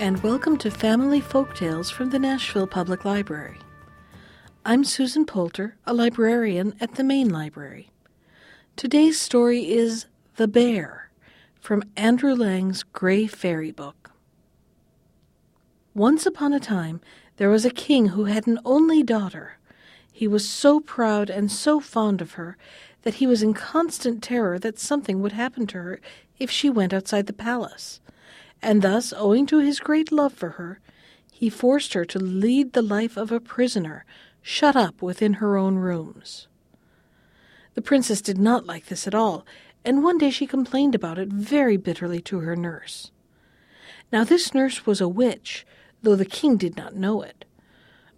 And welcome to Family Folktales from the Nashville Public Library. I'm Susan Poulter, a librarian at the Main Library. Today's story is The Bear from Andrew Lang's Gray Fairy Book. Once upon a time, there was a king who had an only daughter. He was so proud and so fond of her that he was in constant terror that something would happen to her if she went outside the palace and thus, owing to his great love for her, he forced her to lead the life of a prisoner, shut up within her own rooms. The princess did not like this at all, and one day she complained about it very bitterly to her nurse. Now this nurse was a witch, though the king did not know it.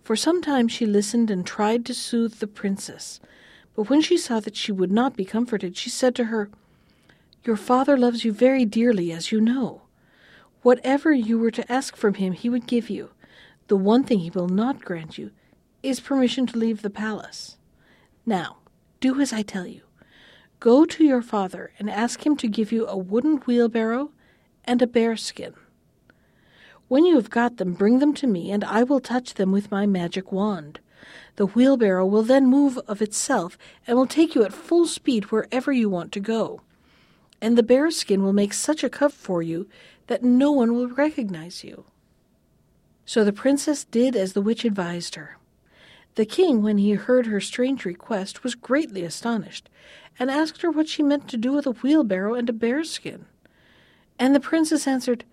For some time she listened and tried to soothe the princess, but when she saw that she would not be comforted, she said to her, Your father loves you very dearly, as you know. Whatever you were to ask from him, he would give you. The one thing he will not grant you is permission to leave the palace. Now, do as I tell you. Go to your father and ask him to give you a wooden wheelbarrow and a bearskin. When you have got them, bring them to me, and I will touch them with my magic wand. The wheelbarrow will then move of itself and will take you at full speed wherever you want to go. And the bearskin will make such a cup for you that no one will recognize you. So the princess did as the witch advised her. The king, when he heard her strange request, was greatly astonished, and asked her what she meant to do with a wheelbarrow and a bearskin. And the princess answered,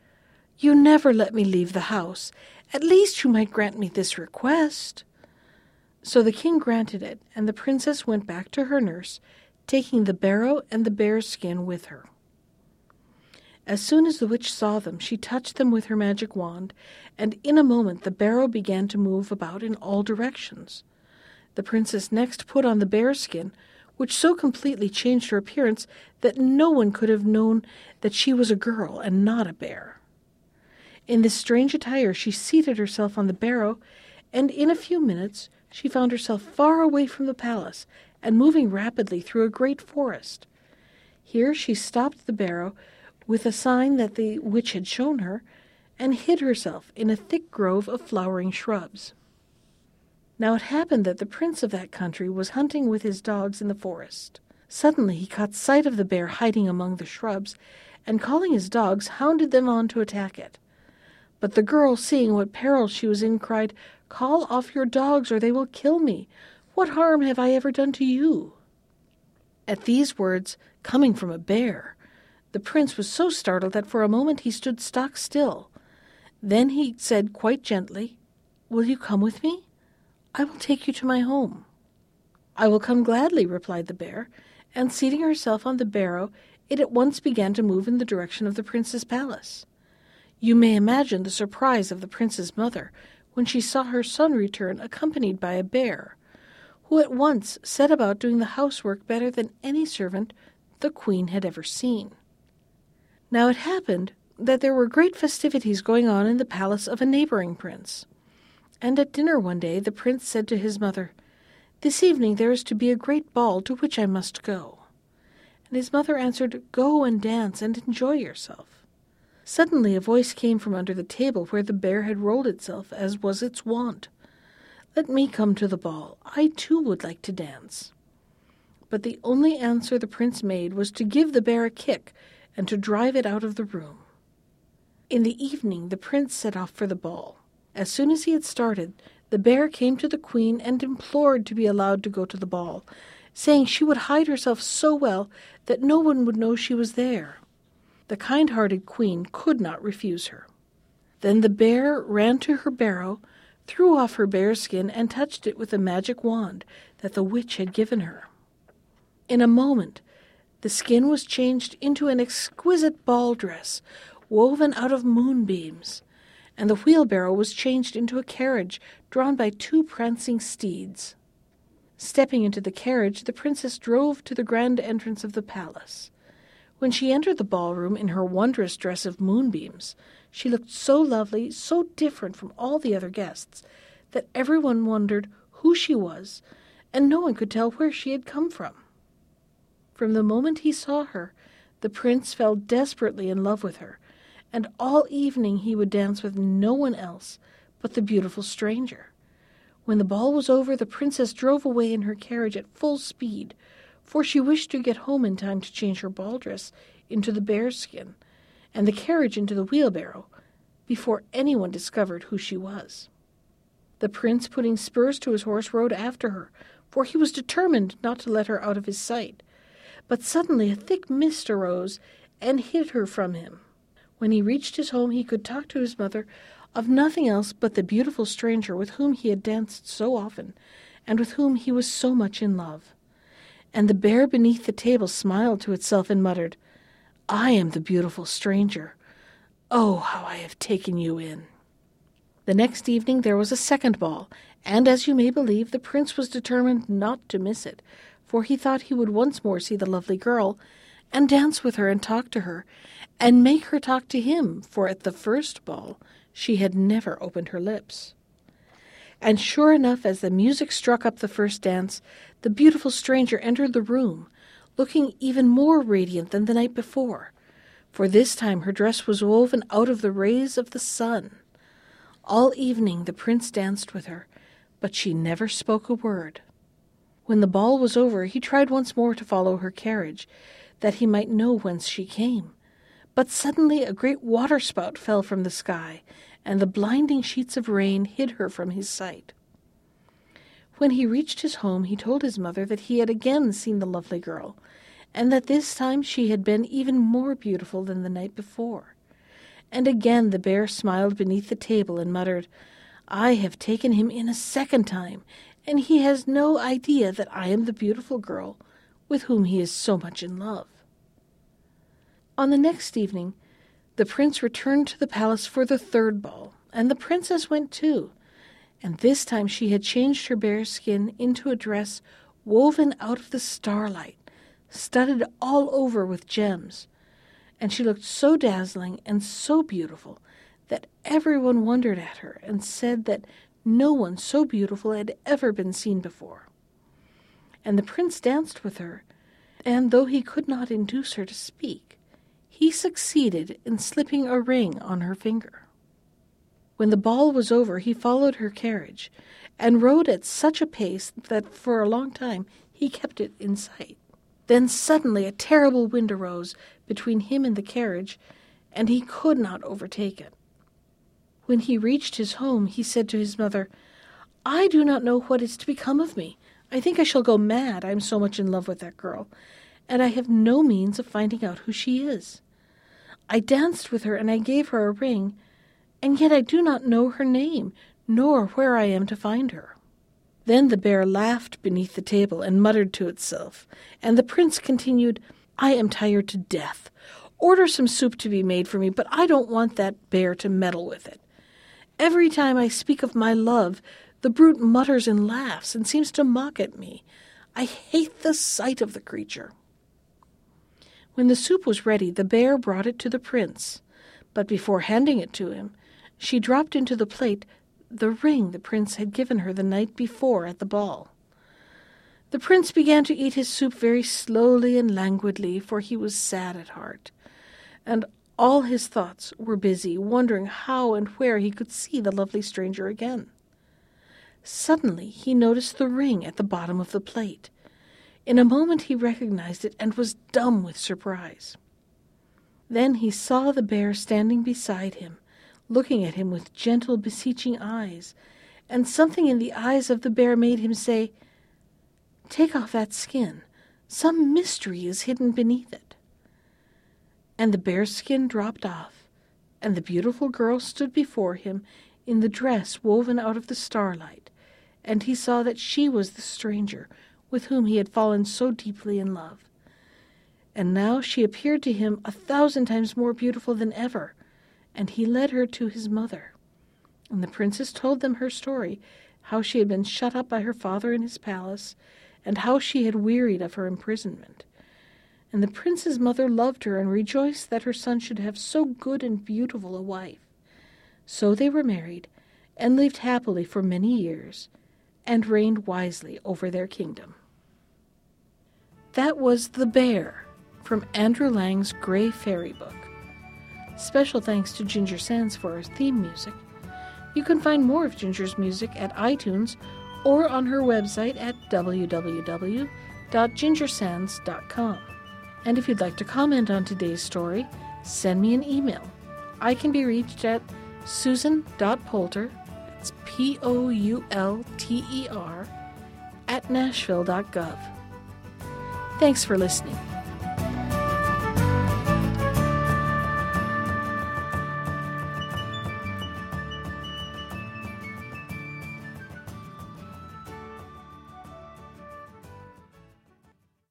You never let me leave the house. At least you might grant me this request. So the king granted it, and the princess went back to her nurse, taking the barrow and the bearskin with her. As soon as the witch saw them, she touched them with her magic wand, and in a moment the barrow began to move about in all directions. The princess next put on the bearskin, which so completely changed her appearance that no one could have known that she was a girl and not a bear. In this strange attire, she seated herself on the barrow, and in a few minutes she found herself far away from the palace and moving rapidly through a great forest. Here she stopped the barrow with a sign that the witch had shown her, and hid herself in a thick grove of flowering shrubs. Now it happened that the prince of that country was hunting with his dogs in the forest. Suddenly he caught sight of the bear hiding among the shrubs, and calling his dogs, hounded them on to attack it. But the girl, seeing what peril she was in, cried, Call off your dogs, or they will kill me. What harm have I ever done to you? At these words, coming from a bear, the prince was so startled that for a moment he stood stock still. Then he said quite gently, Will you come with me? I will take you to my home. I will come gladly, replied the bear, and seating herself on the barrow, it at once began to move in the direction of the prince's palace. You may imagine the surprise of the prince's mother when she saw her son return accompanied by a bear, who at once set about doing the housework better than any servant the queen had ever seen. Now it happened that there were great festivities going on in the palace of a neighboring prince. And at dinner one day the prince said to his mother, This evening there is to be a great ball to which I must go. And his mother answered, Go and dance and enjoy yourself. Suddenly a voice came from under the table where the bear had rolled itself, as was its wont. Let me come to the ball. I too would like to dance. But the only answer the prince made was to give the bear a kick and to drive it out of the room. In the evening, the prince set off for the ball. As soon as he had started, the bear came to the queen and implored to be allowed to go to the ball, saying she would hide herself so well that no one would know she was there. The kind hearted queen could not refuse her. Then the bear ran to her barrow, threw off her bearskin, and touched it with the magic wand that the witch had given her. In a moment, the skin was changed into an exquisite ball dress woven out of moonbeams, and the wheelbarrow was changed into a carriage drawn by two prancing steeds. Stepping into the carriage, the princess drove to the grand entrance of the palace. When she entered the ballroom in her wondrous dress of moonbeams, she looked so lovely, so different from all the other guests, that everyone wondered who she was, and no one could tell where she had come from. From the moment he saw her, the prince fell desperately in love with her, and all evening he would dance with no one else but the beautiful stranger. When the ball was over, the princess drove away in her carriage at full speed, for she wished to get home in time to change her ball dress into the bear's skin, and the carriage into the wheelbarrow, before anyone discovered who she was. The prince, putting spurs to his horse, rode after her, for he was determined not to let her out of his sight. But suddenly a thick mist arose and hid her from him. When he reached his home, he could talk to his mother of nothing else but the beautiful stranger with whom he had danced so often, and with whom he was so much in love. And the bear beneath the table smiled to itself and muttered, I am the beautiful stranger. Oh, how I have taken you in. The next evening there was a second ball, and as you may believe, the prince was determined not to miss it, for he thought he would once more see the lovely girl, and dance with her and talk to her, and make her talk to him, for at the first ball she had never opened her lips. And sure enough, as the music struck up the first dance, the beautiful stranger entered the room, looking even more radiant than the night before, for this time her dress was woven out of the rays of the sun. All evening the prince danced with her, but she never spoke a word. When the ball was over, he tried once more to follow her carriage, that he might know whence she came. But suddenly a great waterspout fell from the sky, and the blinding sheets of rain hid her from his sight. When he reached his home, he told his mother that he had again seen the lovely girl, and that this time she had been even more beautiful than the night before. And again the bear smiled beneath the table and muttered, I have taken him in a second time, and he has no idea that I am the beautiful girl with whom he is so much in love. On the next evening, the prince returned to the palace for the third ball, and the princess went too, and this time she had changed her bear skin into a dress woven out of the starlight, studded all over with gems, and she looked so dazzling and so beautiful that everyone wondered at her and said that no one so beautiful had ever been seen before. And the prince danced with her, and though he could not induce her to speak, he succeeded in slipping a ring on her finger. When the ball was over, he followed her carriage and rode at such a pace that for a long time he kept it in sight. Then suddenly a terrible wind arose between him and the carriage, and he could not overtake it. When he reached his home, he said to his mother, I do not know what is to become of me. I think I shall go mad, I am so much in love with that girl, and I have no means of finding out who she is. I danced with her, and I gave her a ring, and yet I do not know her name, nor where I am to find her. Then the bear laughed beneath the table and muttered to itself, and the prince continued, I am tired to death. Order some soup to be made for me, but I don't want that bear to meddle with it. Every time I speak of my love, the brute mutters and laughs and seems to mock at me. I hate the sight of the creature. When the soup was ready, the bear brought it to the prince, but before handing it to him, she dropped into the plate the ring the prince had given her the night before at the ball. The prince began to eat his soup very slowly and languidly, for he was sad at heart, and all his thoughts were busy, wondering how and where he could see the lovely stranger again. Suddenly he noticed the ring at the bottom of the plate. In a moment he recognized it and was dumb with surprise. Then he saw the bear standing beside him, looking at him with gentle, beseeching eyes, and something in the eyes of the bear made him say, Take off that skin. Some mystery is hidden beneath it. And the bear's skin dropped off, and the beautiful girl stood before him in the dress woven out of the starlight, and he saw that she was the stranger with whom he had fallen so deeply in love. And now she appeared to him a thousand times more beautiful than ever, and he led her to his mother. And the princess told them her story, how she had been shut up by her father in his palace, and how she had wearied of her imprisonment. And the prince's mother loved her and rejoiced that her son should have so good and beautiful a wife. So they were married, and lived happily for many years, and reigned wisely over their kingdom. That was The Bear from Andrew Lang's Grey Fairy Book. Special thanks to Ginger Sands for our theme music. You can find more of Ginger's music at iTunes or on her website at www.gingersands.com. And if you'd like to comment on today's story, send me an email. I can be reached at susan.poulter, that's P O U L T E R, at nashville.gov. Thanks for listening.